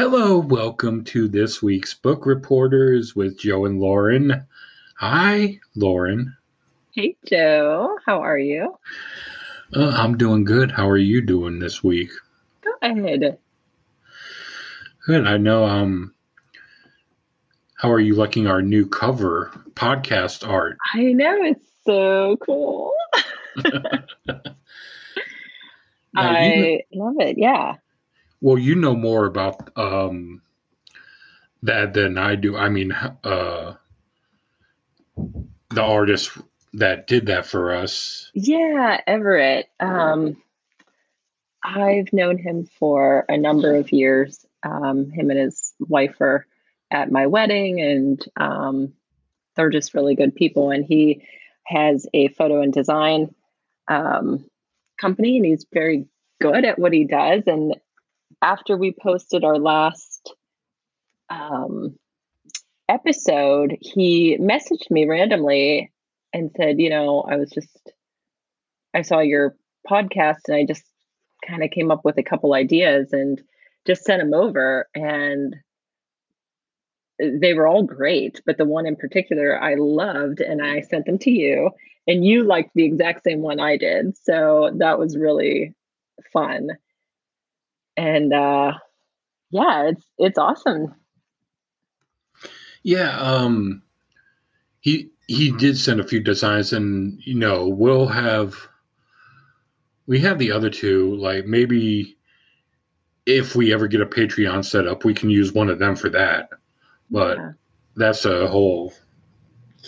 Hello, welcome to this week's Book Reporters with Joe and Lauren. Hi, Lauren. Hey, Joe. How are you? Uh, I'm doing good. How are you doing this week? Good. Good. I know. Um, how are you liking our new cover podcast art? I know it's so cool. I you love it. Yeah. Well, you know more about um, that than I do. I mean, uh, the artist that did that for us. Yeah, Everett. Um, I've known him for a number of years. Um, him and his wife are at my wedding, and um, they're just really good people. And he has a photo and design um, company, and he's very good at what he does. And after we posted our last um, episode, he messaged me randomly and said, You know, I was just, I saw your podcast and I just kind of came up with a couple ideas and just sent them over. And they were all great, but the one in particular I loved and I sent them to you. And you liked the exact same one I did. So that was really fun. And uh yeah, it's it's awesome. Yeah. Um, he he did send a few designs, and you know, we'll have we have the other two. Like maybe if we ever get a Patreon set up, we can use one of them for that. But Yeah. that's a whole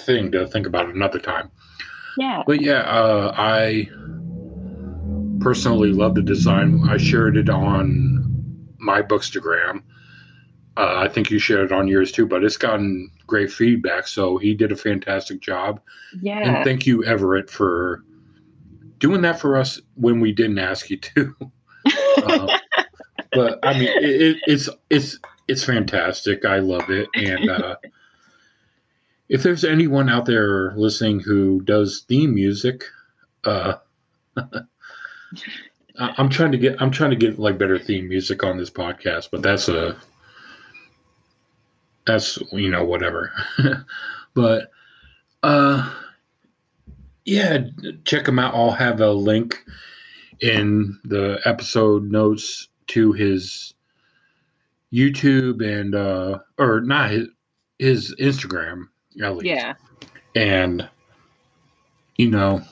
thing to think about another time. Yeah. But yeah, uh, I personally love the design. I shared it on my Bookstagram. Uh, I think you shared it on yours too, but it's gotten great feedback. So he did a fantastic job. Yeah. And thank you, Everett, for doing that for us when we didn't ask you to. Uh, but I mean, it, it, it's it's it's fantastic. I love it, and uh, if there's anyone out there listening who does theme music, uh, I'm trying to get I'm trying to get like better theme music on this podcast, but that's a that's you know whatever. but uh, yeah, check them out. I'll have a link in the episode notes to his YouTube and uh or not his his Instagram at least. yeah. And you know,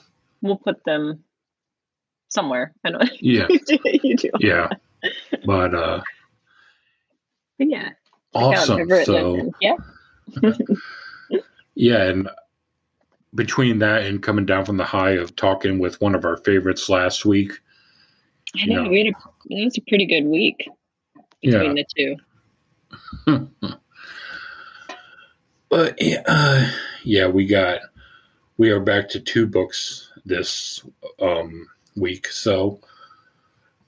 We'll put them somewhere. I know yeah, you do. yeah. But uh But yeah. awesome. So yeah. yeah, and between that and coming down from the high of talking with one of our favorites last week, I know. Yeah. We had a, it was a pretty good week between the two. But yeah, uh, yeah, we got we are back to two books this um, week. So,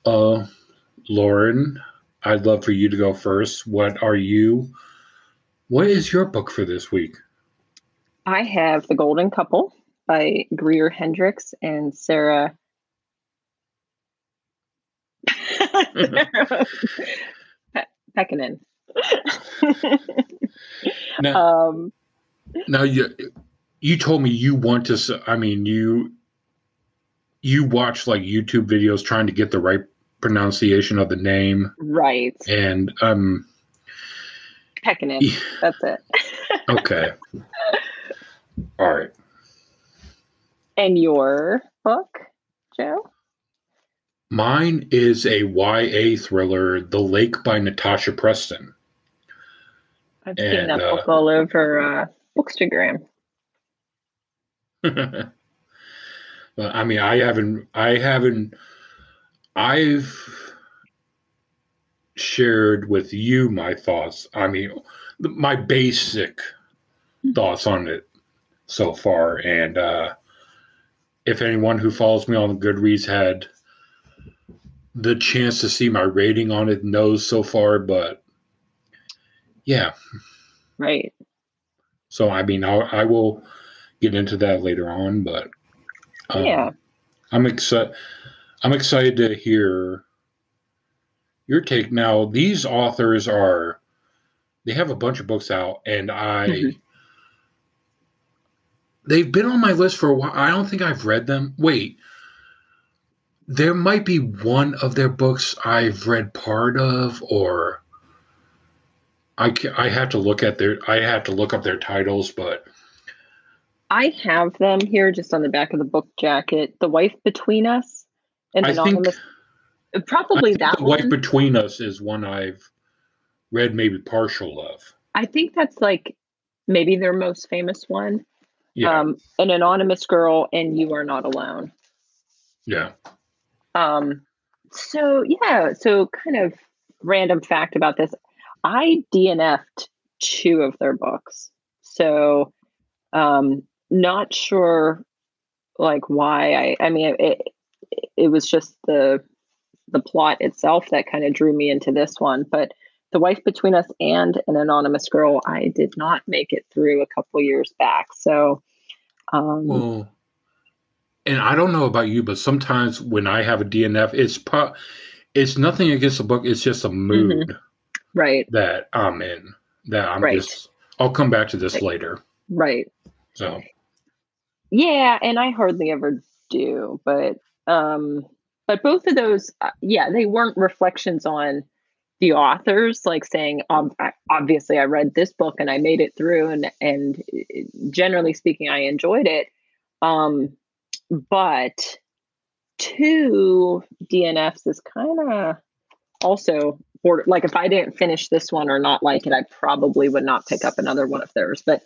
uh, Lauren, I'd love for you to go first. What are you? What is your book for this week? I have The Golden Couple by Greer Hendricks and Sarah. Pe- Pekkanen. Now, um, now you you told me you want to. I mean, you you watch like YouTube videos trying to get the right pronunciation of the name, right. and um, Pekkanen. Yeah. That's it. okay, all right. And your book, Joe? Mine is a YA thriller, The Lake by Natasha Preston. I've seen And, that uh, book all over uh, Bookstagram. but I mean, I haven't, I haven't, I've shared with you my thoughts. I mean, my basic thoughts on it so far. And uh, if anyone who follows me on Goodreads had the chance to see my rating on it, knows so far. But yeah, Right. so I mean, I'll, I will get into that later on. But um, yeah. I'm excited. I'm excited to hear your take now. These authors are they have a bunch of books out, and I Mhm. they've been on my list for a while. I don't think I've read them. Wait, there might be one of their books I've read part of, or I I have to look at their I have to look up their titles, but I have them here just on the back of the book jacket. The Wife Between Us and I think- Anonymous. Probably I think that the Wife. Between Us is one I've read maybe partial of. I think that's like maybe their most famous one. Yeah, Um, An Anonymous Girl and You Are Not Alone. yeah. Um, so yeah, so kind of random fact about this. I DNF'd two of their books. So um not sure like why I I mean it it was just the the plot itself that kind of drew me into this one, but the wife between us and an anonymous girl I did not make it through a couple years back. So um Well, and I don't know about you, but sometimes when I have a DNF, it's pro- it's nothing against the book. It's just a mood right, that I'm in. That I'm Right. just. I'll come back to this Right. later. right. So Yeah, and I hardly ever do, but um but both of those uh, yeah, they weren't reflections on the authors like saying um, I, obviously I read this book and I made it through and and uh, generally speaking I enjoyed it. Um but two DNFs is kind of also border like if I didn't finish this one or not like it I probably would not pick up another one of theirs, but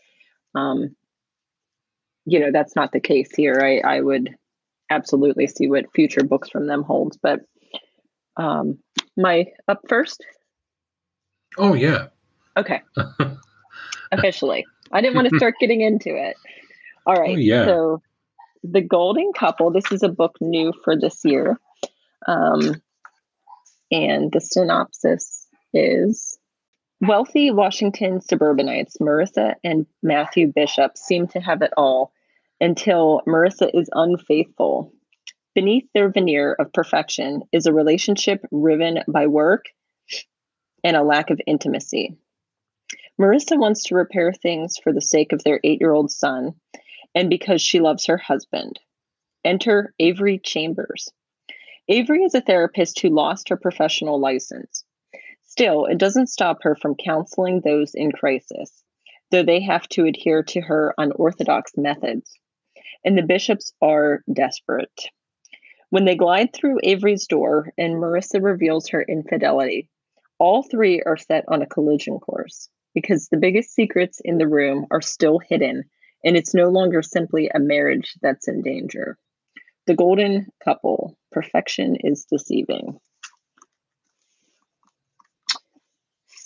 um you know that's not the case here. I i would absolutely see what future books from them holds but um my up first? Oh yeah, okay. Officially. I didn't want to start getting into it. All right Oh, yeah. so the golden couple this is a book new for this year. Um and the synopsis is Wealthy Washington suburbanites Marissa and Matthew Bishop seem to have it all until Marissa is unfaithful. Beneath their veneer of perfection is a relationship riven by work and a lack of intimacy. Marissa wants to repair things for the sake of their eight year old son and because she loves her husband. Enter Avery Chambers. Avery is a therapist who lost her professional license. Still, it doesn't stop her from counseling those in crisis, though they have to adhere to her unorthodox methods. And the bishops are desperate. When they glide through Avery's door and Marissa reveals her infidelity, all three are set on a collision course because the biggest secrets in the room are still hidden, and it's no longer simply a marriage that's in danger. The golden couple, perfection is deceiving.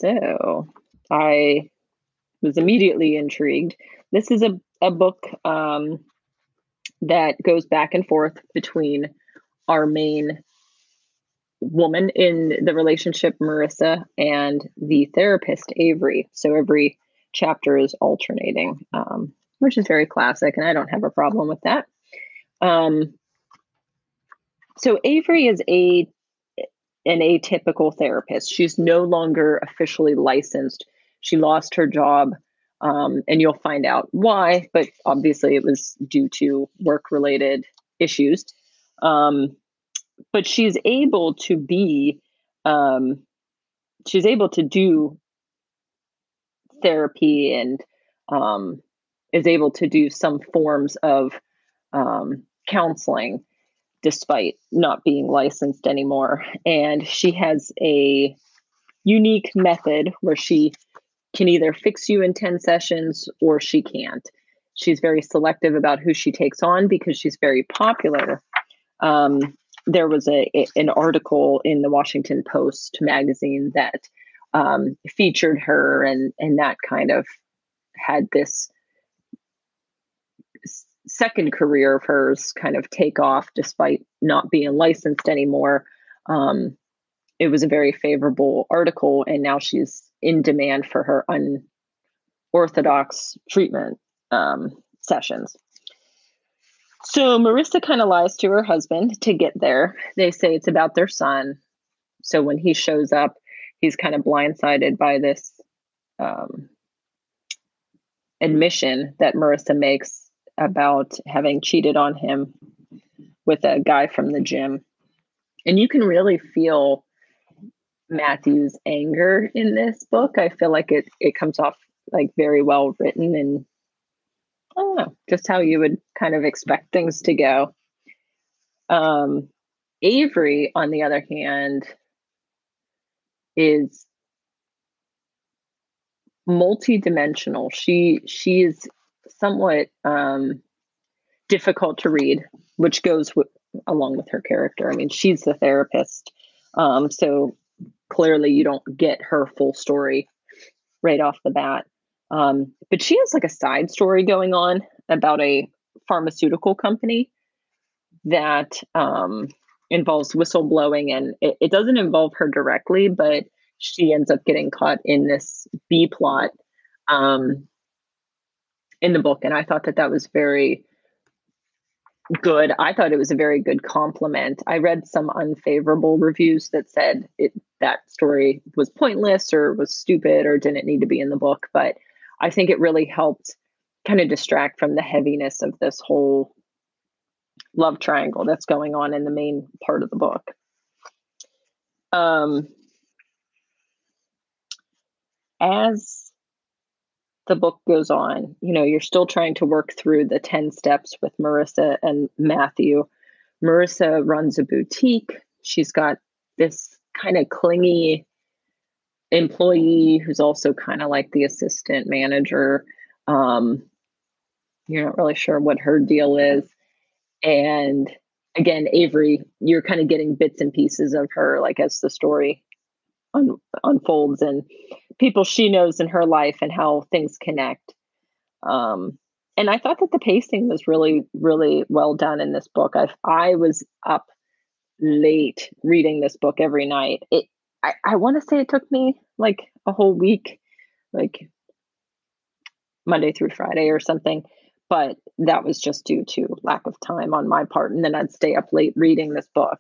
So I was immediately intrigued. This is a, a book um, that goes back and forth between our main woman in the relationship, Marissa, and the therapist, Avery. So every chapter is alternating, um, which is very classic, and I don't have a problem with that. Um, so Avery is a an atypical therapist. She's no longer officially licensed. She lost her job, um, and you'll find out why. But obviously, it was due to work related issues. Um, but she's able to be, um, she's able to do therapy and um, is able to do some forms of um, counseling despite not being licensed anymore. And she has a unique method where she can either fix you in 10 sessions or she can't. She's very selective about who she takes on because she's very popular. Um, there was a, a- an article in the Washington Post magazine that um, featured her, and and that kind of had this second career of hers kind of take off despite not being licensed anymore. Um, it was a very favorable article, and now she's in demand for her unorthodox treatment um, sessions. So Marissa kind of lies to her husband to get there. They say it's about their son. so when he shows up, he's kind of blindsided by this um, admission that Marissa makes about having cheated on him with a guy from the gym. And you can really feel Matthew's anger in this book. I feel like it it comes off like very well written and I don't know, just how you would kind of expect things to go. Um, Avery, on the other hand, is multi-dimensional. She she is somewhat um, difficult to read, which goes with, along with her character. I mean, she's the therapist, um, so clearly you don't get her full story right off the bat. Um, but she has like a side story going on about a pharmaceutical company that um, involves whistleblowing, and it, it doesn't involve her directly, but she ends up getting caught in this B plot um, in the book, and I thought that that was very good. I thought it was a very good compliment. I read some unfavorable reviews that said it that story was pointless or was stupid or didn't need to be in the book, but I think it really helped kind of distract from the heaviness of this whole love triangle that's going on in the main part of the book. Um, as the book goes on, you know, you're still trying to work through the 10 steps with Marissa and Matthew. Marissa runs a boutique. She's got this kind of clingy employee who's also kind of like the assistant manager. Um, you're not really sure what her deal is. And again, Avery, you're kind of getting bits and pieces of her, like as the story un- unfolds and people she knows in her life and how things connect. Um, and I thought that the pacing was really, really well done in this book. I I was up late reading this book every night. It I, I want to say it took me like a whole week, like Monday through Friday or something. But that was just due to lack of time on my part. And then I'd stay up late reading this book.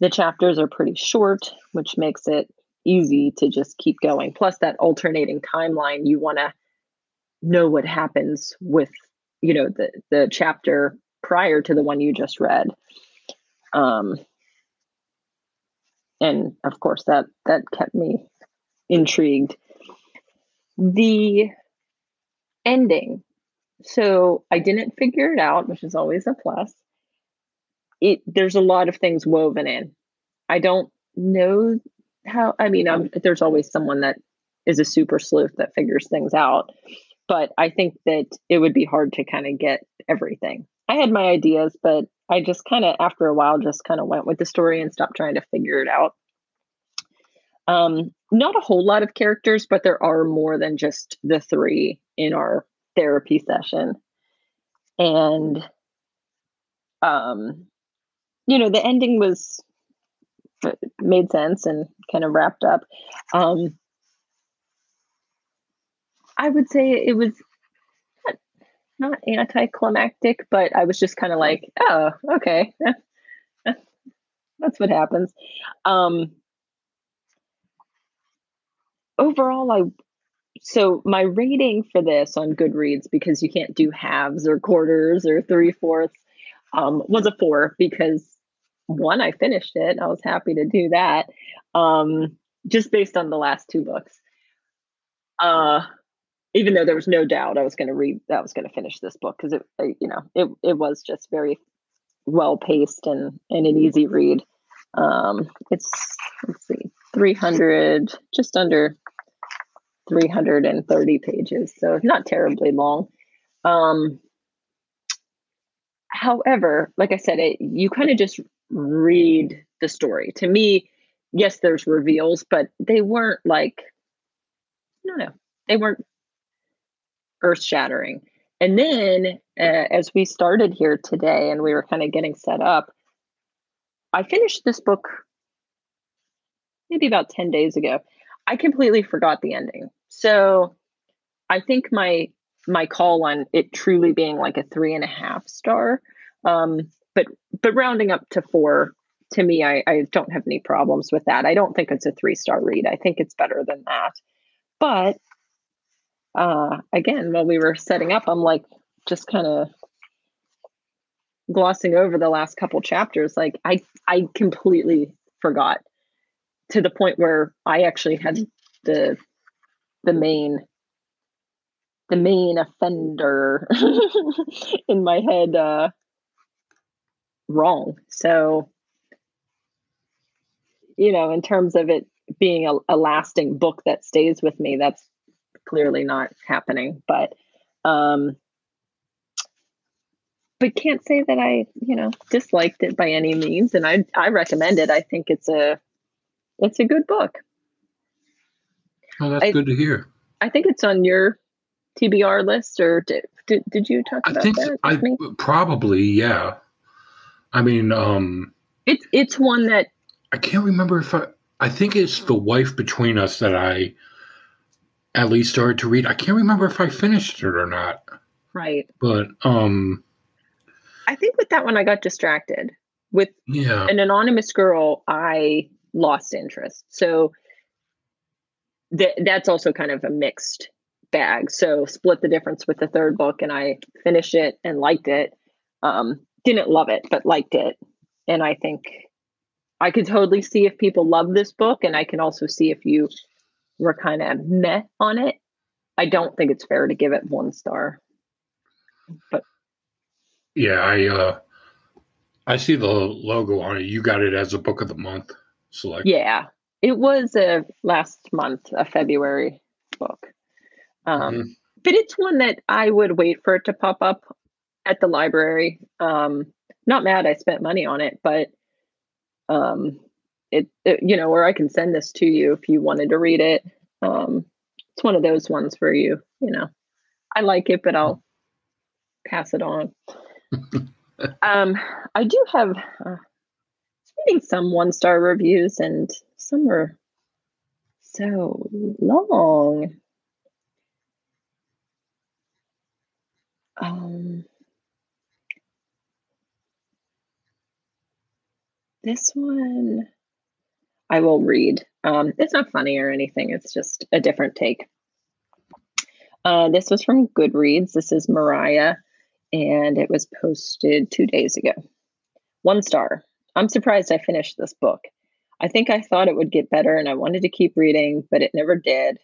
The chapters are pretty short, which makes it easy to just keep going. Plus, that alternating timeline, you want to know what happens with, you know, the the chapter prior to the one you just read. Um, and of course, that that kept me intrigued. The ending. So I didn't figure it out, which is always a plus. It there's a lot of things woven in. I don't know how I mean, um, there's always someone that is a super sleuth that figures things out. But I think that it would be hard to kind of get everything. I had my ideas, but I just kind of, after a while, just kind of went with the story and stopped trying to figure it out. Um, not a whole lot of characters, but there are more than just the three in our therapy session. And, um, you know, the ending was made sense and kind of wrapped up. Um, I would say it was not, not anticlimactic, but I was just kind of like, oh, okay, that's what happens. Um, overall, I so my rating for this on Goodreads because you can't do halves or quarters or three fourths um, was a four because one, I finished it. I was happy to do that. Um, just based on the last two books. Uh, even though there was no doubt I was going to read, I was going to finish this book because it, you know, it it was just very well paced and and an easy read. Um, it's let's see, three hundred, just under three hundred and thirty pages, so not terribly long. Um, however, like I said, it, you kind of just read the story. To me, yes, there's reveals, but they weren't like, no, no, they weren't earth shattering. And then uh, as we started here today and we were kind of getting set up, I finished this book maybe about 10 days ago. I completely forgot the ending. So I think my my call on it truly being like a three and a half star um, but but rounding up to four to me, I, I don't have any problems with that. I don't think it's a three star read. I think it's better than that. But uh, again, while we were setting up, I'm like just kind of glossing over the last couple chapters. Like I I completely forgot to the point where I actually had the the main the main offender in my head uh, wrong. So, you know, in terms of it being a, a, lasting book that stays with me, that's clearly not happening. But, um, but can't say that I, you know, disliked it by any means, and I I recommend it. I think it's a it's a good book. Oh, that's I, good to hear. I think it's on your TBR list, or did did, did you talk about I think that? I me? probably yeah. I mean, um, it's it's one that I can't remember if I. I think it's the wife between us that I at least started to read. I can't remember if I finished it or not. Right. But um I think with that one I got distracted. With yeah. an anonymous girl, I lost interest. So that that's also kind of a mixed bag. So split the difference with the third book, and I finished it and liked it. Um, didn't love it, but liked it. And I think I could totally see if people love this book, and I can also see if you were kind of meh on it. I don't think it's fair to give it one star. But yeah, I uh I see the logo on it. You got it as a book of the month select. Yeah, it was a last month, a February book. Um, mm-hmm. But it's one that I would wait for it to pop up at the library. Um, not mad I spent money on it, but um, it, it, you know, or I can send this to you if you wanted to read it. Um, it's one of those ones where you, you know, I like it, but I'll pass it on. um, I do have uh, reading some one star reviews, and some are so long. Um, this one I will read. Um, it's not funny or anything, it's just a different take. Uh, this was from Goodreads. This is Mariah, and it was posted two days ago. One star. I'm surprised I finished this book. I think I thought it would get better and I wanted to keep reading, but it never did.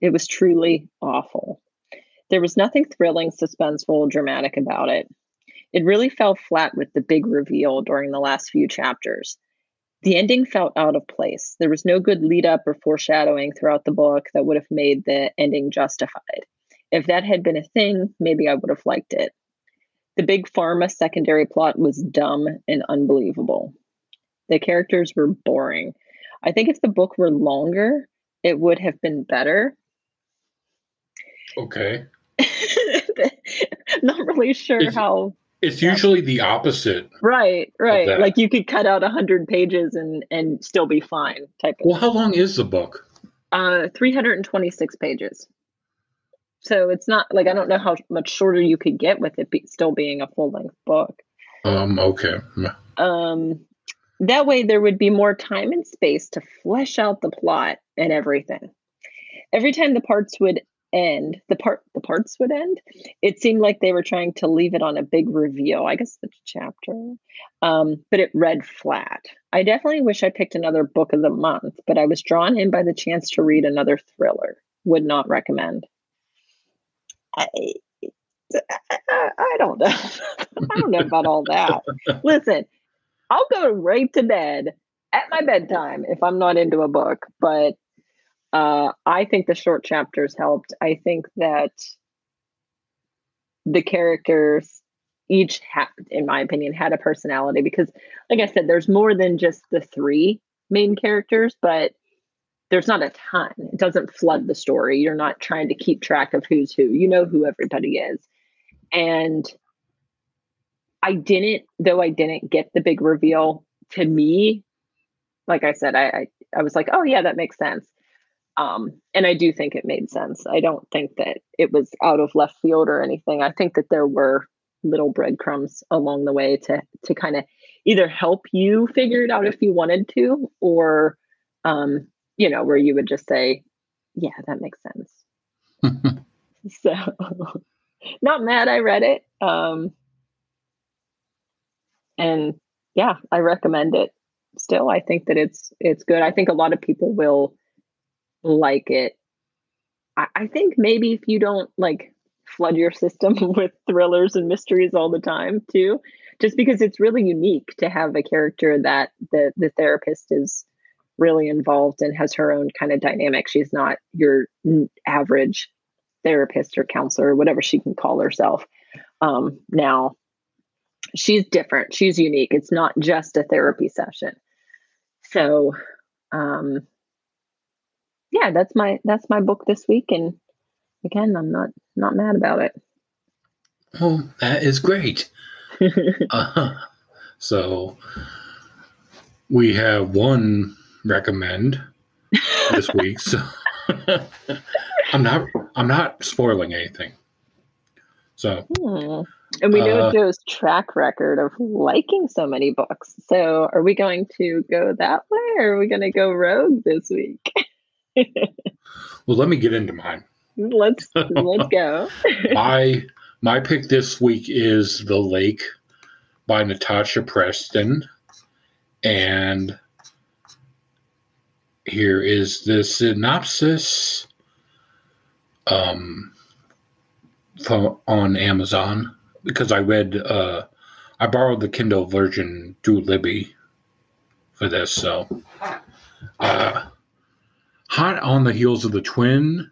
It was truly awful. There was nothing thrilling, suspenseful, dramatic about it. It really fell flat with the big reveal during the last few chapters. The ending felt out of place. There was no good lead up or foreshadowing throughout the book that would have made the ending justified. If that had been a thing, maybe I would have liked it. The big pharma secondary plot was dumb and unbelievable. The characters were boring. I think if the book were longer, it would have been better. Okay. Not really sure it's, how. It's usually the opposite. Right, right. Like you could cut out a hundred pages and and still be fine. Type. Well, how long is the book? Uh, three hundred and twenty-six pages. So it's not like I don't know how much shorter you could get with it be, still being a full length book. Um. Okay. Um. That way, there would be more time and space to flesh out the plot and everything. Every time the parts would end, the part the parts would end. It seemed like they were trying to leave it on a big reveal. I guess the chapter, um, but it read flat. I definitely wish I picked another book of the month, but I was drawn in by the chance to read another thriller. Would not recommend. I, I don't know. I don't know about all that. Listen, I'll go right to bed at my bedtime if I'm not into a book, but uh, I think the short chapters helped. I think that the characters each had, in my opinion, had a personality because, like I said, there's more than just the three main characters, but there's not a ton. It doesn't flood the story. You're not trying to keep track of who's who. You know who everybody is. And I didn't, though I didn't get the big reveal to me, like I said, I, I, I was like, oh yeah, that makes sense. Um, and I do think it made sense. I don't think that it was out of left field or anything. I think that there were little breadcrumbs along the way to to kind of either help you figure it out if you wanted to, or um, you know, where you would just say, "Yeah, that makes sense." so, not mad. I read it, um, and yeah, I recommend it. Still, I think that it's it's good. I think a lot of people will like it. I, think maybe if you don't like flood your system with thrillers and mysteries all the time too just because it's really unique to have a character that the the therapist is really involved and has her own kind of dynamic. She's not your average therapist or counselor or whatever she can call herself um, now. She's different. She's unique. It's not just a therapy session. So um yeah that's my that's my book this week and again, I'm not not mad about it. Well, that is great. uh, so we have one recommend this week. So I'm not I'm not spoiling anything. So hmm. and we know uh, Joe's track record of liking so many books. So are we going to go that way or are we going to go rogue this week? well, let me get into mine. Let's let's go. my my pick this week is The Lake by Natasha Preston. And here is the synopsis um, from, on Amazon because I read, uh, I borrowed the Kindle version through Libby for this. So, uh, hot on the heels of the twin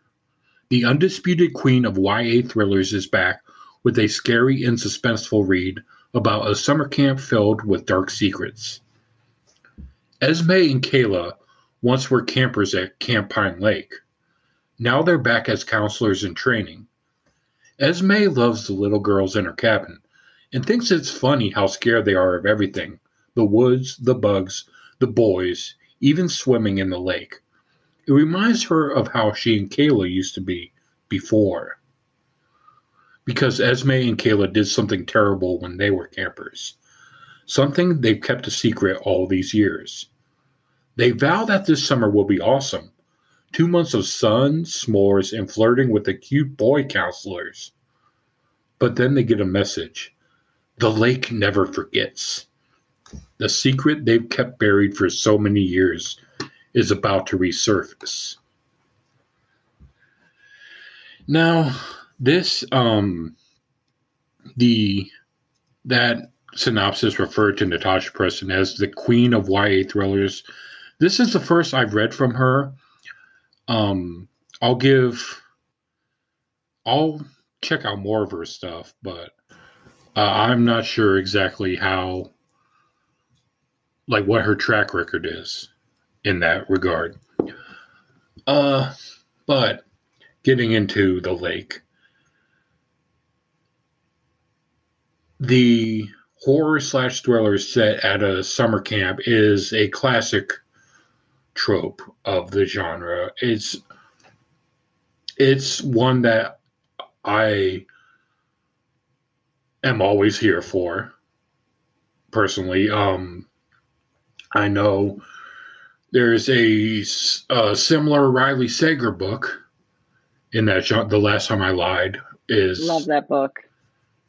the undisputed queen of YA thrillers is back with a scary and suspenseful read about a summer camp filled with dark secrets. Esme and Kayla once were campers at Camp Pine Lake. Now they're back as counselors in training. Esme loves the little girls in her cabin and thinks it's funny how scared they are of everything the woods, the bugs, the boys, even swimming in the lake. It reminds her of how she and Kayla used to be before. Because Esme and Kayla did something terrible when they were campers. Something they've kept a secret all these years. They vow that this summer will be awesome. Two months of sun, s'mores, and flirting with the cute boy counselors. But then they get a message. The lake never forgets. The secret they've kept buried for so many years is about to resurface. Now, this um the that synopsis referred to Natasha Preston as the queen of YA thrillers. This is the first I've read from her. Um I'll give I'll check out more of her stuff, but uh, I'm not sure exactly how like what her track record is in that regard. Uh, but getting into the lake, the horror slash thriller set at a summer camp is a classic trope of the genre. It's it's one that I am always here for personally. Um, I know there's a, a similar Riley Sager book in that genre. The last time I lied is love that book.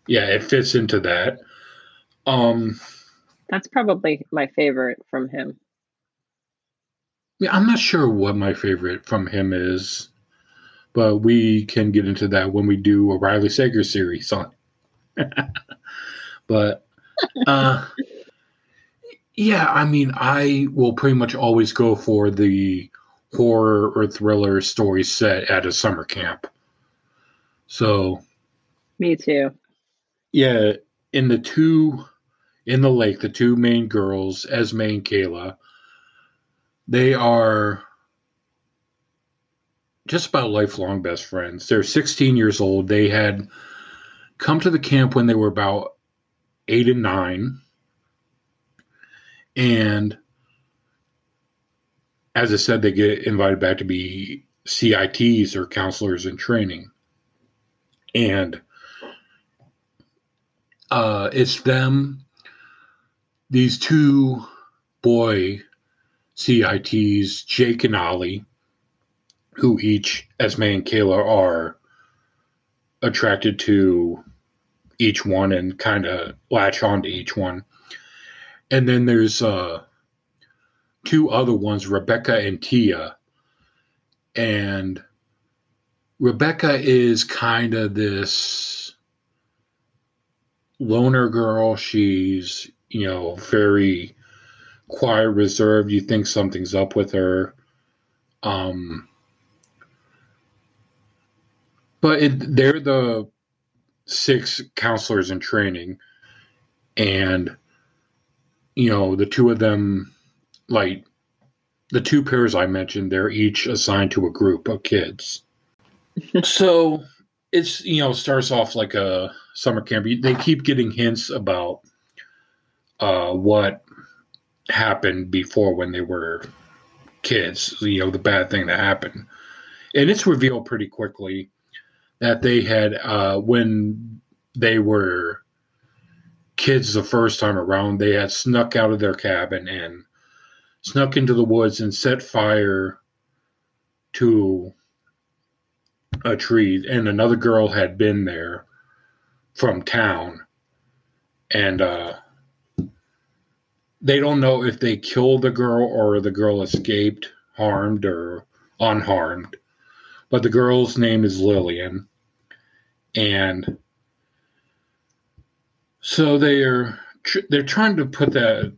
Yeah, it fits into that. Um, that's probably my favorite from him. Yeah, I'm not sure what my favorite from him is, but we can get into that when we do a Riley Sager series on. but uh yeah, I mean, I will pretty much always go for the horror or thriller story set at a summer camp. So, me too. Yeah, in the two in the lake, the two main girls, Esme and Kayla, they are just about lifelong best friends. They're 16 years old. They had come to the camp when they were about eight and nine and as I said, they get invited back to be CITs or counselors in training. And uh, it's them these two boy CITs, Jake and Ollie, who each, Esme and Kayla, are attracted to each one and kind of latch on to each one. And then there's uh, two other ones, Rebecca and Tia. And Rebecca is kind of this loner girl. She's, you know, very quiet, reserved. You think something's up with her. Um, but it, they're the six counselors in training, and you know the two of them, like the two pairs I mentioned, they're each assigned to a group of kids. so it's you know starts off like a summer camp. They keep getting hints about uh, what happened before when they were kids. You know the bad thing that happened, and it's revealed pretty quickly that they had uh, when they were kids the first time around. They had snuck out of their cabin and snuck into the woods and set fire to a tree, and another girl had been there from town, and uh, they don't know if they killed the girl or the girl escaped harmed or unharmed. But the girl's name is Lillian, and so they're they're trying to put that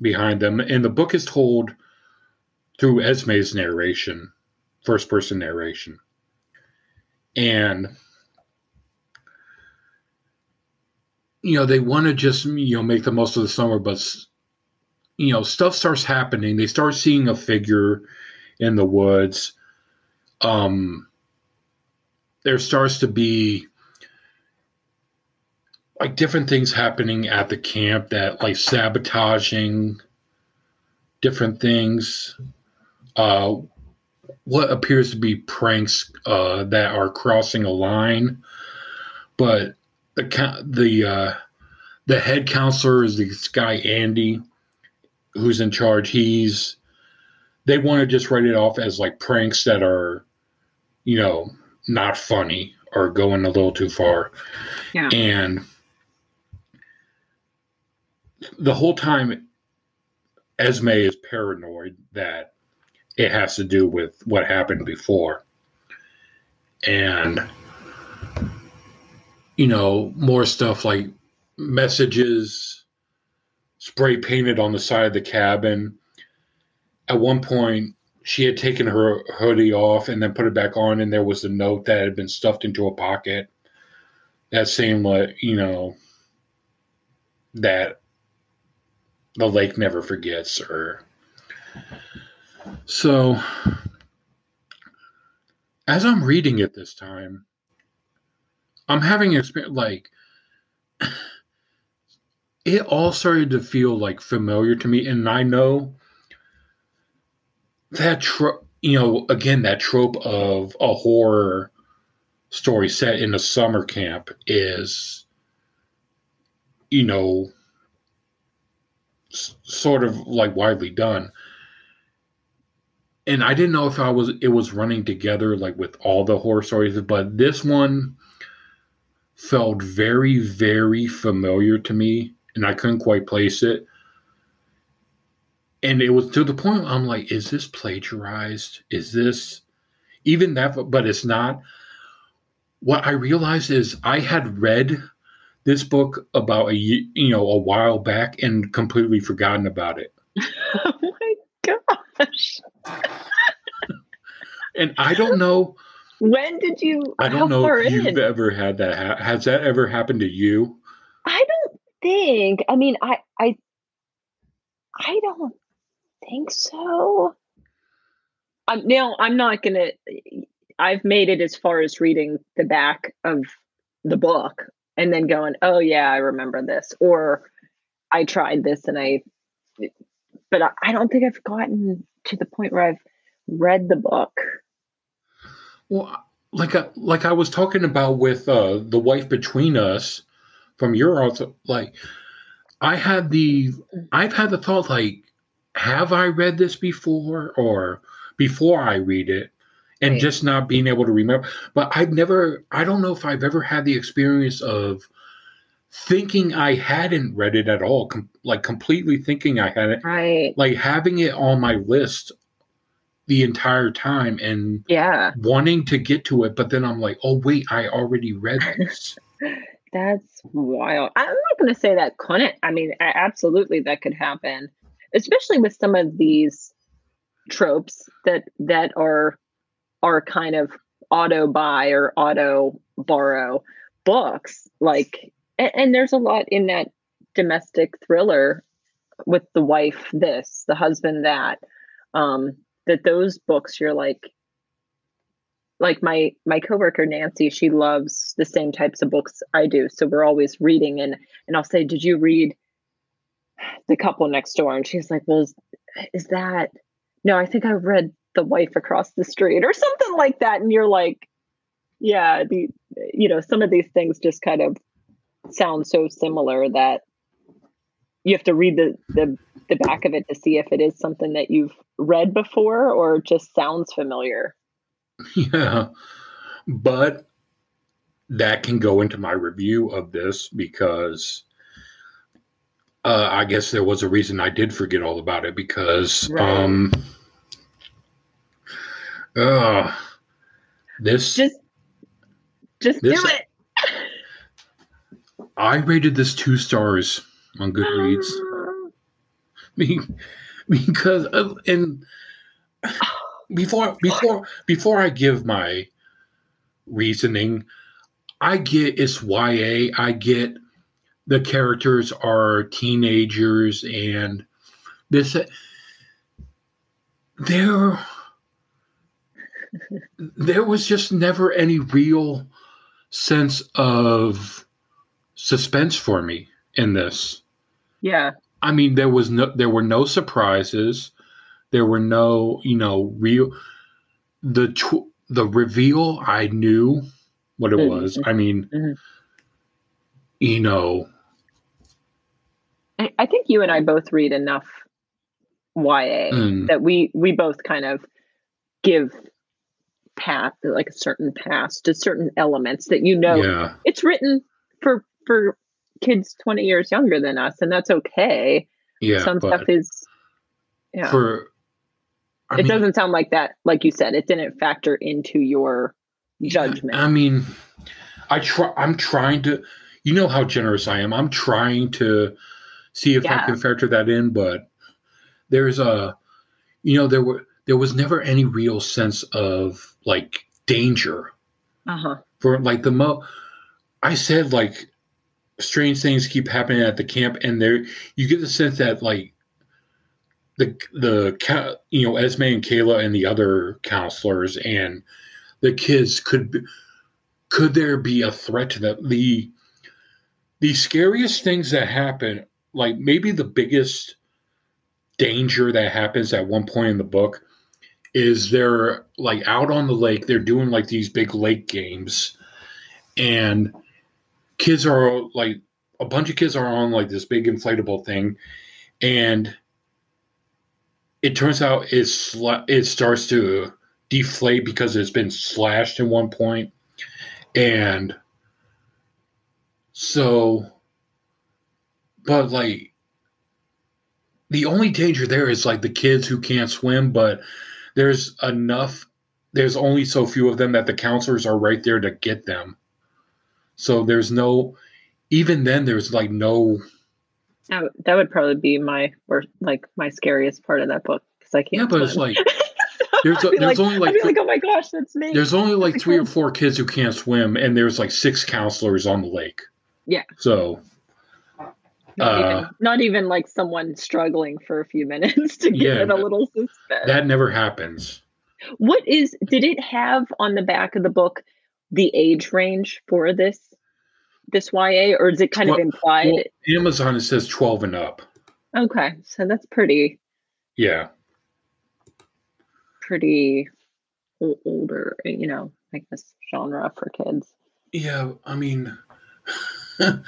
behind them and the book is told through esme's narration first person narration. And you know they want to just you know make the most of the summer but you know stuff starts happening. They start seeing a figure in the woods. Um there starts to be like different things happening at the camp that like sabotaging different things. Uh what appears to be pranks uh that are crossing a line. But the the uh the head counselor is this guy Andy who's in charge. He's they want to just write it off as like pranks that are you know not funny or going a little too far. Yeah. and the whole time Esme is paranoid that it has to do with what happened before. And, you know, more stuff like messages spray painted on the side of the cabin. At one point, she had taken her hoodie off and then put it back on, and there was a note that had been stuffed into a pocket that seemed like, you know, that the lake never forgets or so as i'm reading it this time i'm having experience like it all started to feel like familiar to me and i know that tro- you know again that trope of a horror story set in a summer camp is you know sort of like widely done. And I didn't know if I was it was running together like with all the horror stories, but this one felt very, very familiar to me, and I couldn't quite place it. And it was to the point I'm like, is this plagiarized? Is this even that? But it's not. What I realized is I had read this book about a you know a while back and completely forgotten about it. oh my gosh! and I don't know. When did you? I don't know if you've in? ever had that. Ha- has that ever happened to you? I don't think. I mean, I I I don't think so. I'm now. I'm not gonna. I've made it as far as reading the back of the book and then going, oh yeah, I remember this, or I tried this and I, but I, don't think I've gotten to the point where I've read the book. Well, like I, like I was talking about with uh, the wife between us from your author, like I had the I've had the thought like, have I read this before or before I read it? And Right. just not being able to remember. But I've never I don't know if I've ever had the experience of thinking I hadn't read it at all, com- like completely thinking I hadn't, Right. like having it on my list the entire time and Yeah. wanting to get to it, but then I'm like, oh wait, I already read this. That's wild. I'm not going to say that couldn't. I mean, absolutely that could happen, especially with some of these tropes that that are are kind of auto buy or auto borrow books. Like, and, and there's a lot in that domestic thriller with the wife this, the husband that. Um, that those books you're like like my my coworker Nancy, she loves the same types of books I do. So we're always reading and and I'll say, "Did you read The Couple Next Door?" And she's like, "Well, is, is that No, I think I read The Wife Across the Street or something like that." And you're like, "Yeah, the you know, some of these things just kind of sound so similar that you have to read the the the back of it to see if it is something that you've read before or just sounds familiar." yeah. But that can go into my review of this because uh, I guess there was a reason I did forget all about it because Right. um uh this Just just This- do it. I rated this two stars on Goodreads because of, and before before before I give my reasoning, I get it's YA. I get the characters are teenagers and this there there was just never any real sense of suspense for me in this. Yeah. I mean, there was no, there were no surprises. There were no, you know, real. The tw- the reveal, I knew what it Mhm. was. I mean, Mhm. you know, I, I think you and I both read enough YA mm, that we we both kind of give path like a certain pass to certain elements that you know yeah, it's written for for kids 20 years younger than us and that's okay yeah. some stuff is yeah for, I it mean, doesn't sound like that like you said it didn't factor into your judgment I mean, I try. I'm trying to. You know how generous I am. I'm trying to see if I can factor that in, but there's a, you know, there were there was never any real sense of like danger uh-huh for like the mo. I said like strange things keep happening at the camp, and there you get the sense that like the the you know Esme and Kayla and the other counselors and the kids could be, could there be a threat to them the the scariest things that happen like maybe the biggest danger that happens at one point in the book is they're like out on the lake they're doing like these big lake games and kids are like a bunch of kids are on like this big inflatable thing and it turns out it's it starts to deflate because it's been slashed at one point and so but like the only danger there is like the kids who can't swim but there's enough there's only so few of them that the counselors are right there to get them. So there's no even then there's like no that, would- that would probably be my worst like my scariest part of that book because i can't yeah but it's like there's I'd there's like, only like like oh my gosh that's me. there's only like three or four kids who can't swim and there's like six counselors on the lake. Yeah. so not, uh, even, not even like someone struggling for a few minutes to give Yeah, it a little suspense that never happens what is did it have on the back of the book the age range for this this YA or is it kind of implied? well, amazon it says 12 and up okay, so that's pretty yeah pretty older, you know, I guess genre for kids. Yeah, I mean,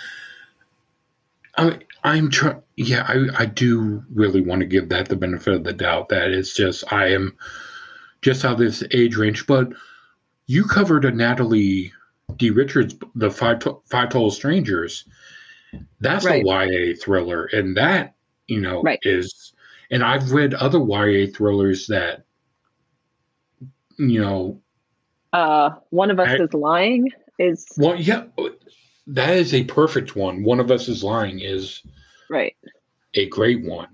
I, I'm trying. Yeah, I, I do really want to give that the benefit of the doubt. That it's just I am just out of this age range. But you covered a Natalie D. Richards, the Five Five Total Strangers. That's Right. a YA thriller, and that you know Right. is. And I've read other YA thrillers that you know. Uh, one of us I- is lying. Is Well, yeah, that is a perfect one. One of us is lying is right. a great one.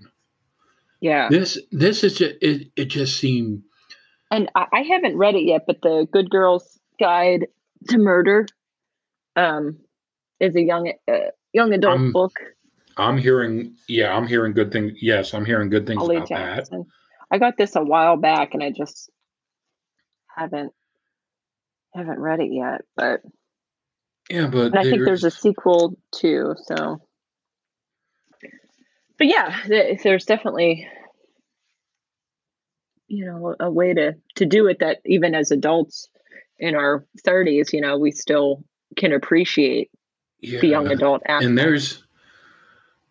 Yeah, This this is just, it. It just seemed and I, I haven't read it yet, but the Good Girls Guide to Murder, um, is a young uh, young adult Um, book. I'm hearing, yeah, I'm hearing good things. Yes, I'm hearing good things Ollie about that. I got this a while back, and I just haven't haven't read it yet. But Yeah, but and I think there's a sequel too. So, but yeah, there's definitely you know a way to to do it that even as adults in our 30s, you know, we still can appreciate yeah, the young adult aspect. and there's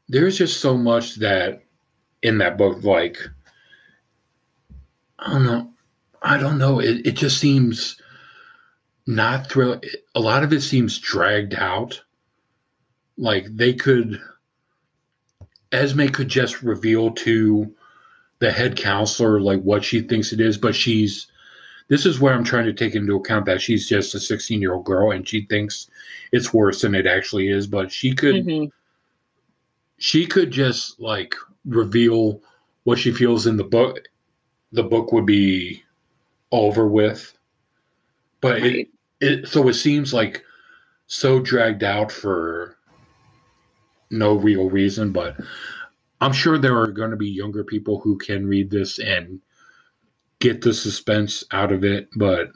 there's just so much that in that book, like I don't know, I don't know. It it just seems not thrill. A lot of it seems dragged out. Like they could, Esme could just reveal to the head counselor like what she thinks it is, but she's. This is where I'm trying to take into account that she's just a 16 year old girl and she thinks it's worse than it actually is. But she could Mhm. she could just like reveal what she feels in the book the book would be over with but Right. it, it so it seems like so dragged out for no real reason but i'm sure there are going to be younger people who can read this and get the suspense out of it but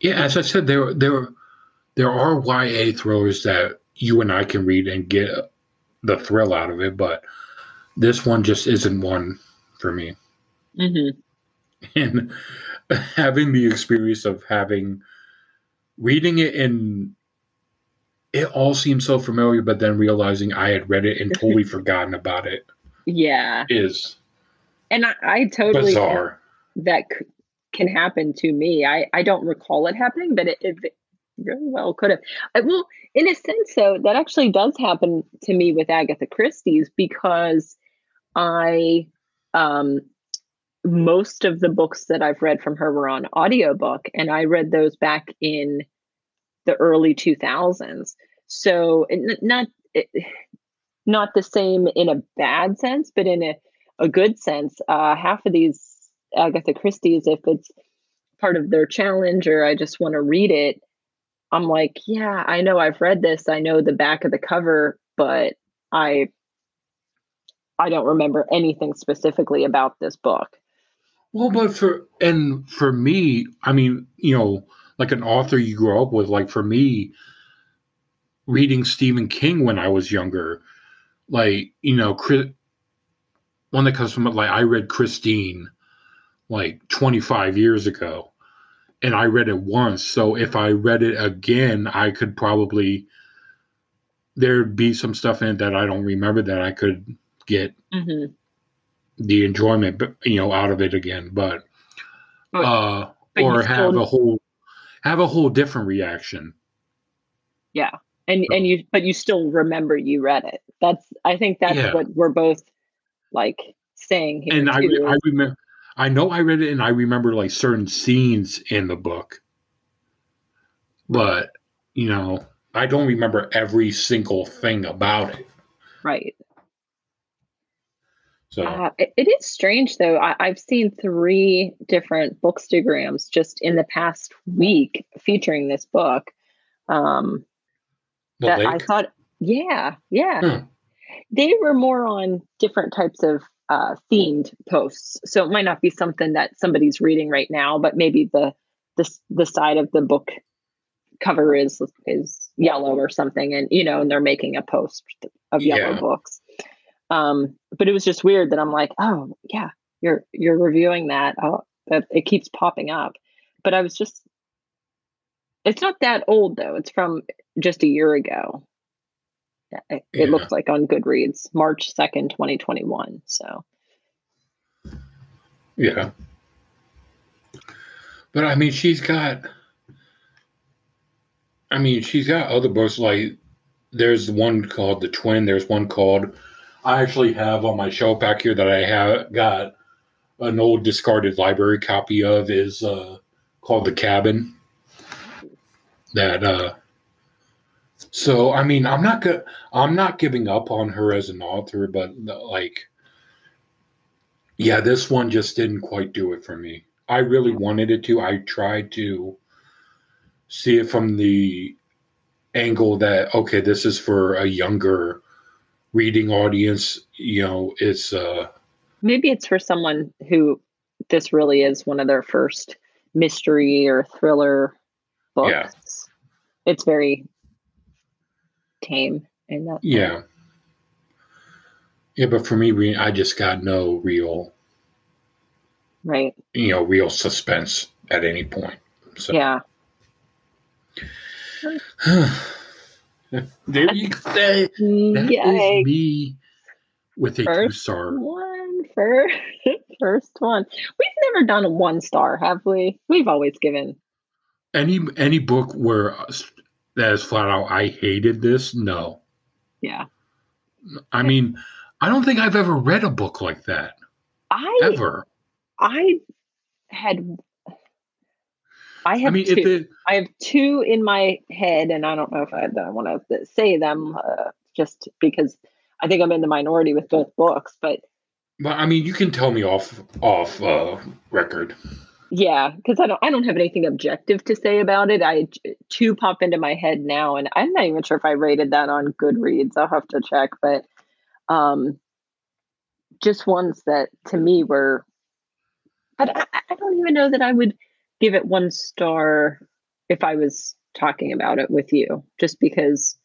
yeah as i said there there there are ya thrillers that you and i can read and get the thrill out of it, but this one just isn't one for me. Mhm. And having the experience of having reading it and it all seems so familiar, but then realizing I had read it and totally forgotten about it Yeah. is And I, I totally bizarre. that c- can happen to me. I, I don't recall it happening, but it, it really well could have. Uh, Well, in a sense, though, that actually does happen to me with Agatha Christie's because I, um, most of the books that I've read from her were on audiobook, and I read those back in the early 2000s. So, it- not it, not the same in a bad sense, but in a, a good sense. Uh, half of these Agatha Christie's, if it's part of their challenge or I just want to read it, I'm like, yeah, I know I've read this. I know the back of the cover, but I I don't remember anything specifically about this book. Well, but for and for me, I mean, you know, like an author you grew up with, like for me, reading Stephen King when I was younger, like you know, Chris, one that comes from like I read Christine, like 25 years ago, and I read it once. So if I read it again, I could probably there'd be some stuff in it that I don't remember that I could get Mm-hmm. The enjoyment you know out of it again but uh or have still- a whole have a whole different reaction Yeah, And and you but you still remember you read it. That's I think that's Yeah. what we're both like saying here and i too. re- i remember i know i read it and i remember like certain scenes in the book but you know i don't remember every single thing about it right. So Uh, it, it is strange though. I, I've seen three different bookstagrams just in the past week featuring this book. Um, that I thought, yeah, yeah, Hmm. they were more on different types of uh, themed posts. So it might not be something that somebody's reading right now, but maybe the the the side of the book cover is is yellow or something, and you know, and they're making a post of yellow Yeah. books. Um, but it was just weird that I'm like, oh yeah, you're you're reviewing that. Oh, that it keeps popping up. But I was just, it's not that old though. It's from just a year ago. it, it looks like on Goodreads, March 2nd, 2021. So, yeah. But I mean, she's got, I mean, she's got other books like there's one called The Twin, there's one called, I actually have on my shelf back here that I have got an old discarded library copy of is uh, called The Cabin. That, uh, so I mean, I'm not good. I'm not giving up on her as an author, but like, yeah, this one just didn't quite do it for me. I really wanted it to. I tried to see it from the angle that okay, this is for a younger reading audience. You know, it's uh maybe it's for someone who this really is one of their first mystery or thriller books. Yeah. It's very tame in that. Yeah. Yeah, but for me, I just got no real, right? You know, real suspense at any point. So. Yeah. there you go. That is mm, me with a first two star. One first, first one. We've never done a one star, have we? We've always given any any book where uh, that is flat out I hated this. No. Yeah. I mean, I don't think I've ever read a book like that. I ever. I had. I have I mean, two. I have two in my head, and I don't know if I, I want to say them uh, just because I think I'm in the minority with both books. But well, I mean, you can tell me off off uh, record. Yeah, because I don't I don't have anything objective to say about it. I two pop into my head now, and I'm not even sure if I rated that on Goodreads. I'll have to check, but um, just ones that to me were. But I, I don't even know that I would give it one star if I was talking about it with you, just because.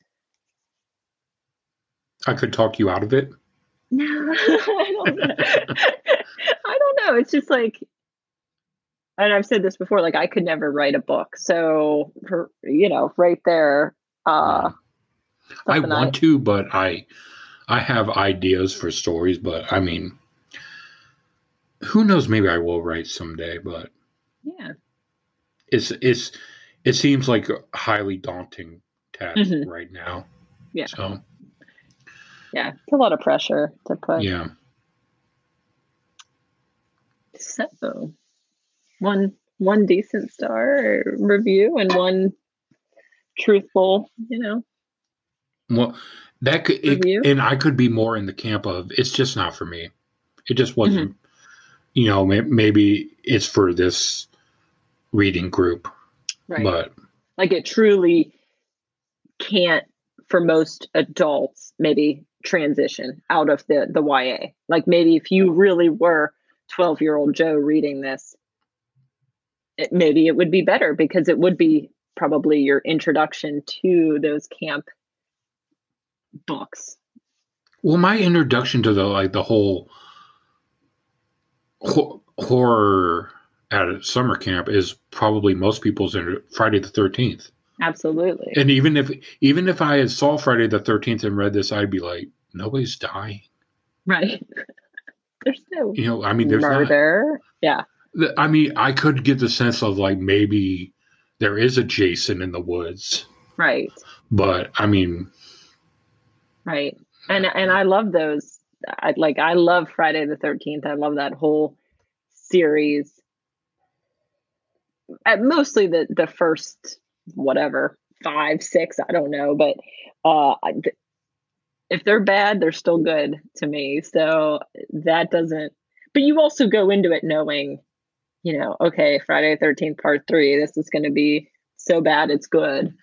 I could talk you out of it. No, I don't know. I don't know. It's just like and I've said this before, like I could never write a book. So for you know, right there, uh I want I, to, but I I have ideas for stories, but I mean who knows, maybe I will write someday, but yeah. It's it's it seems like a highly daunting task mm-hmm. right now. Yeah. So yeah, it's a lot of pressure to put. Yeah. So one one decent star review and one truthful, you know. Well, that could, it, and I could be more in the camp of it's just not for me. It just wasn't. Mm-hmm. You know, maybe it's for this reading group, right? But like it truly can't for most adults maybe transition out of the the YA. Like maybe if you really were 12 year old Joe reading this, it, maybe it would be better because it would be probably your introduction to those camp books. Well, my introduction to the like the whole ho- horror at a summer camp is probably most people's inter- Friday the Thirteenth. Absolutely. And even if even if I had saw Friday the Thirteenth and read this, I'd be like, nobody's dying. Right. there's no. You know, I mean, there's murder. Not, yeah. I mean, I could get the sense of like maybe there is a Jason in the woods. Right. But I mean Right. And and I love those I like I love Friday the 13th. I love that whole series. At mostly the the first whatever, 5, 6, I don't know, but uh if they're bad, they're still good to me. So that doesn't but you also go into it knowing you know, okay, Friday 13th, part three, this is going to be so bad it's good.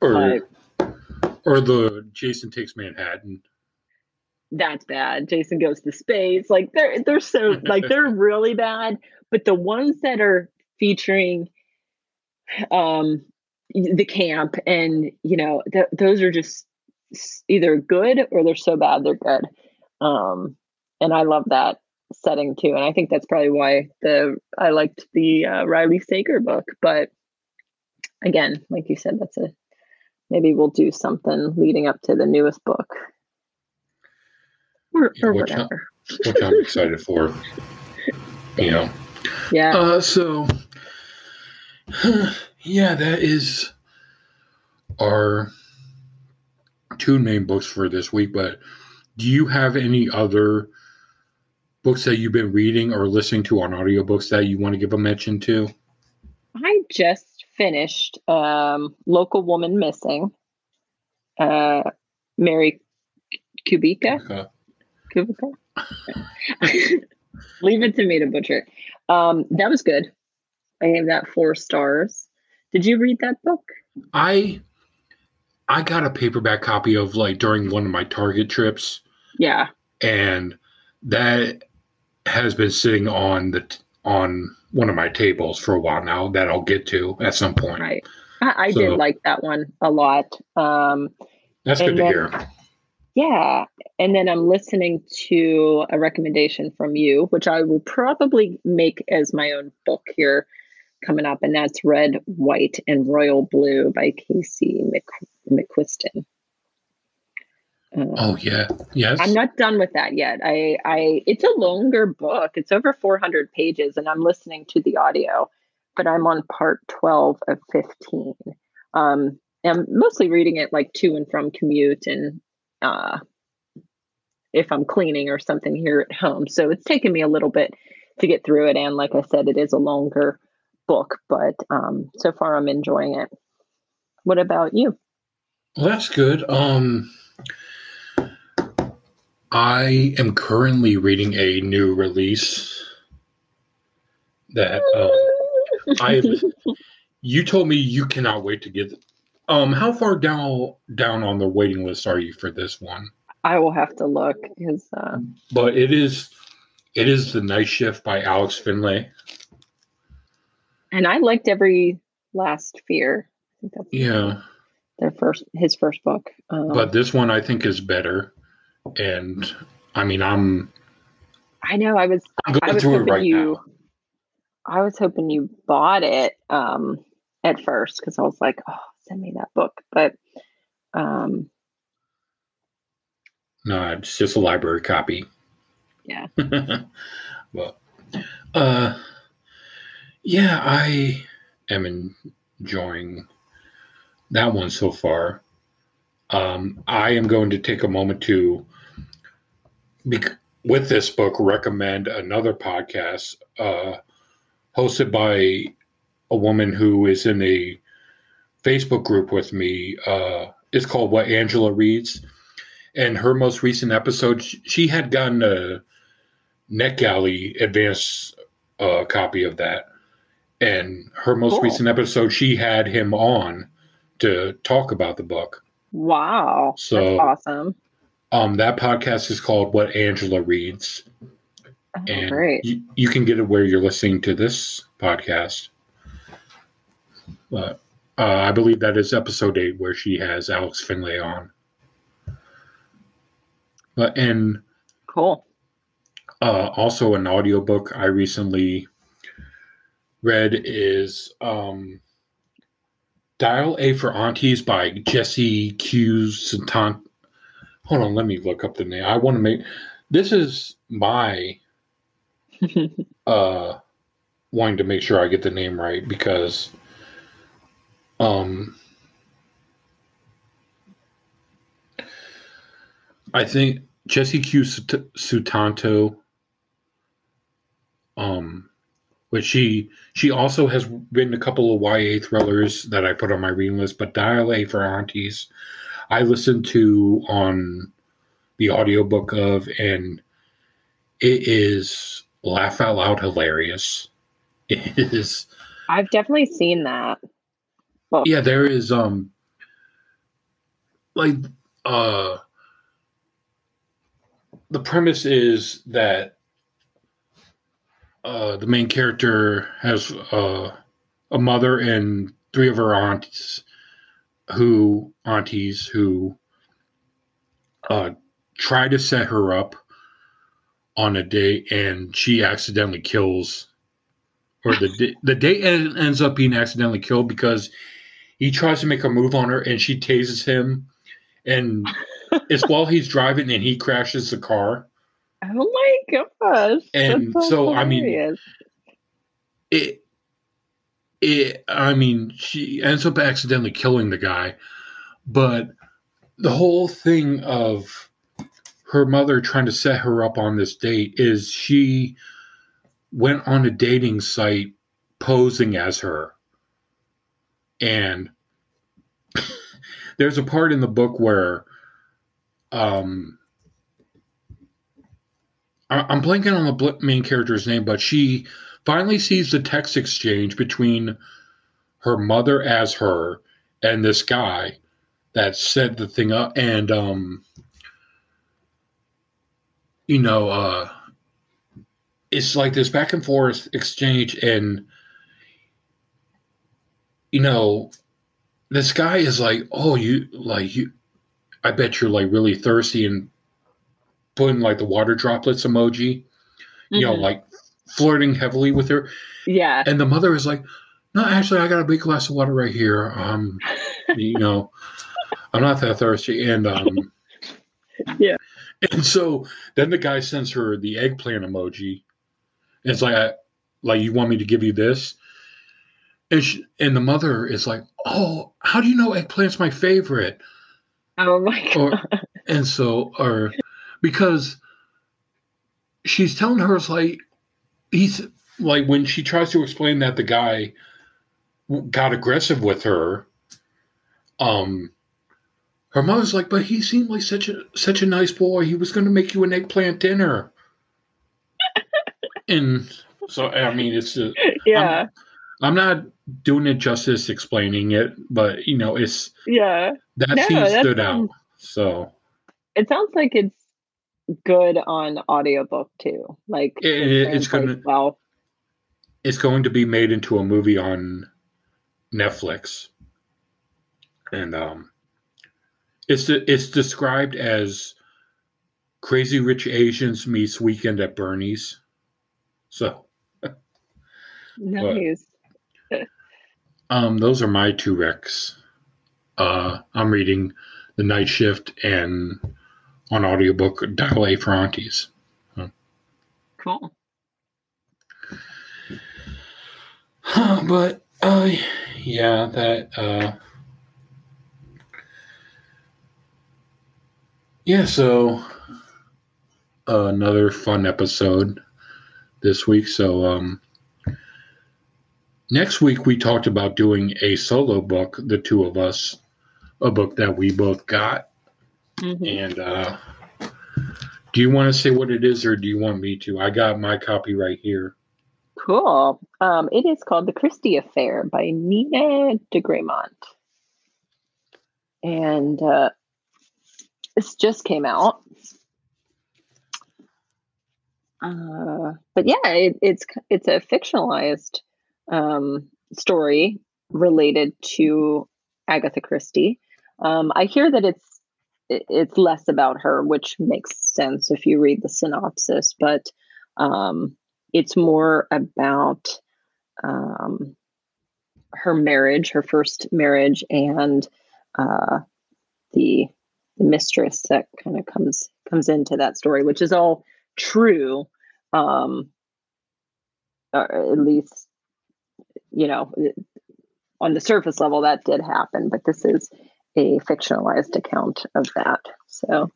Or, but, or the Jason Takes Manhattan. That's bad. Jason goes to space. Like they're they're so like they're really bad. But the ones that are featuring um the camp and you know th- those are just either good or they're so bad they're good. Um and I love that setting too. And I think that's probably why the I liked the uh, Riley Sager book. But again, like you said, that's a maybe we'll do something leading up to the newest book or, or which I- whatever. which I'm excited for. You know. Yeah. Uh, so, yeah, that is our two main books for this week. But do you have any other books that you've been reading or listening to on audiobooks that you want to give a mention to? I just finished um, Local Woman Missing. Uh, Mary Kubica. Kubica. Leave it to me to butcher. Um, that was good. I gave that four stars. Did you read that book? I I got a paperback copy of like during one of my Target trips. Yeah. and that has been sitting on the on one of my tables for a while now that I'll get to at some point. Right. I, I So- did like that one a lot. Um, That's good And to then- hear. yeah. And then I'm listening to a recommendation from you, which I will probably make as my own book here coming up. And that's Red, White, and Royal Blue by Casey Mc, McQuiston. Um, Oh yeah, yes. I'm not done with that yet. I, I, it's a longer book. It's over 400 pages, and I'm listening to the audio, but I'm on part 12 of 15. Um, I'm mostly reading it like to and from commute, and uh, if I'm cleaning or something here at home. So it's taken me a little bit to get through it, and like I said, it is a longer book, but um, so far I'm enjoying it. What about you? Well, that's good. Um, I am currently reading a new release that um, I. You told me you cannot wait to get. Um, how far down down on the waiting list are you for this one? I will have to look because uh, But it is, it is the Night Shift by Alex Finlay. And I liked every last fear. I think that's Yeah. their first his first book. Um, but this one I think is better. And I mean, I'm I know I was I'm I was through it hoping right you now. I was hoping you bought it um, at first because I was like, oh, send me that book. But um, No, it's just a library copy. Yeah. well, uh, yeah, I am enjoying that one so far. Um, I am going to take a moment to, bec- with this book, recommend another podcast uh, hosted by a woman who is in a Facebook group with me. Uh, it's called What Angela Reads. And her most recent episode, she had gotten a NetGalley advanced uh, copy of that. And her most Cool. recent episode, she had him on to talk about the book. wow, So- that's awesome. Um, that podcast is called What Angela Reads. Oh, and great. you, you can get it where you're listening to this podcast. But uh, I believe that is episode eight where she has Alex Finlay on. But and Cool. uh, also an audiobook I recently read is um, Dial A for Aunties by Jesse Q. Santan. Hold on, let me look up the name. I want to make this is my uh wanting to make sure I get the name right because um I think Jesse Q Sut- Sutanto um which she she also has written a couple of YA thrillers that I put on my reading list but Dial A for Aunties I listened to on the audiobook of and it is laugh out loud hilarious. It is I've definitely seen that. Well, yeah, there is um like uh the premise is that uh the main character has uh a mother and three of her aunts who aunties who uh try to set her up on a date and she accidentally kills or the the date ends up being accidentally killed because he tries to make a move on her and she tases him and it's while he's driving and he crashes the car Oh my gosh. And that's so, I mean, it it i mean she ends up accidentally killing the guy but the whole thing of her mother trying to set her up on this date is she went on a dating site posing as her and there's a part in the book where um I- i'm blanking on the main character's name but she finally sees the text exchange between her mother as her and this guy that set the thing up. And um you know uh it's like this back and forth exchange and you know this guy is like oh you like you i bet you're like really thirsty and putting like the water droplets emoji you know Mhm. like flirting heavily with her yeah. and the mother is like, "No, actually, I got a big glass of water right here. Um, you know, I'm not that thirsty." And um, Yeah. And so then the guy sends her the eggplant emoji. And It's like, I, like you want me to give you this, and she, and the mother is like, "Oh, how do you know eggplant's my favorite?" Oh my god. Or and so or because she's telling her it's like he's like when she tries to explain that the guy got aggressive with her um her mother's like but he seemed like such a such a nice boy he was going to make you an eggplant dinner and so i mean it's a, yeah. i'm not doing it justice explaining it but you know it's yeah. that No, scene stood out so It sounds like it's good on audiobook too. Like It- it- it's gonna- well. it's going to be made into a movie on Netflix, and um, it's it's described as Crazy Rich Asians meets Weekend at Bernie's. So, Nice. um, those are my two recs. Uh, I'm reading The Night Shift and on audiobook for Aunties. Cool. but uh, yeah, that uh, yeah. So uh, another fun episode this week. So um, next week we talked about doing a solo book, the two of us, a book that we both got. Mhm. And uh, do you want to say what it is, or do you want me to? I got my copy right here. Cool. Um, it is called The Christie Affair by Nina de Gramont. And uh, this just came out. Uh, but yeah, it, it's it's a fictionalized um, story related to Agatha Christie. Um, I hear that it's it- it's less about her, which makes sense if you read the synopsis, but um, it's more about um, her marriage, her first marriage, and uh, the the mistress that kind of comes comes into that story, which is all true, um, or at least you know on the surface level that did happen, but this is a fictionalized account of that, so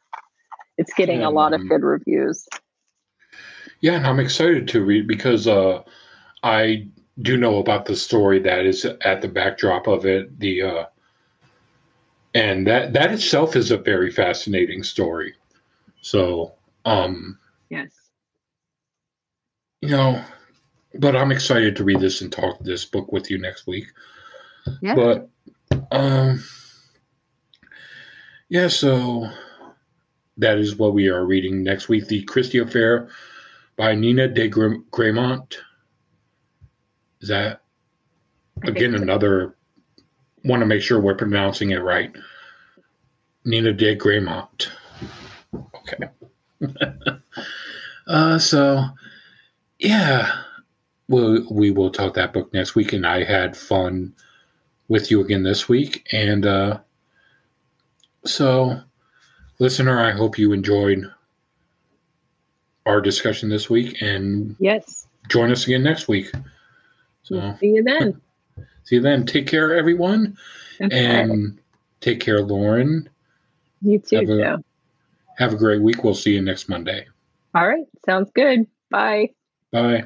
it's getting a lot of good reviews. Yeah, and I'm excited to read because uh, I do know about the story that is at the backdrop of it. The uh, and that that itself is a very fascinating story. So, um, Yes. you know, but I'm excited to read this and talk this book with you next week. Yeah. But, um, yeah, so that is what we are reading next week: the Christie Affair by Nina de Gr- Gramont. Is that again another? Want to make sure we're pronouncing it right. Nina de Gramont. Okay. uh, so, yeah, we'll, we will talk that book next week, and I had fun with you again this week. And uh, so, listener, I hope you enjoyed our discussion this week and Yes. join us again next week. So, See you then. see you then. Take care, everyone. Okay. And take care, Lauren. you too, have a-. Have a great week. We'll see you next Monday. All right. Sounds good. Bye. Bye.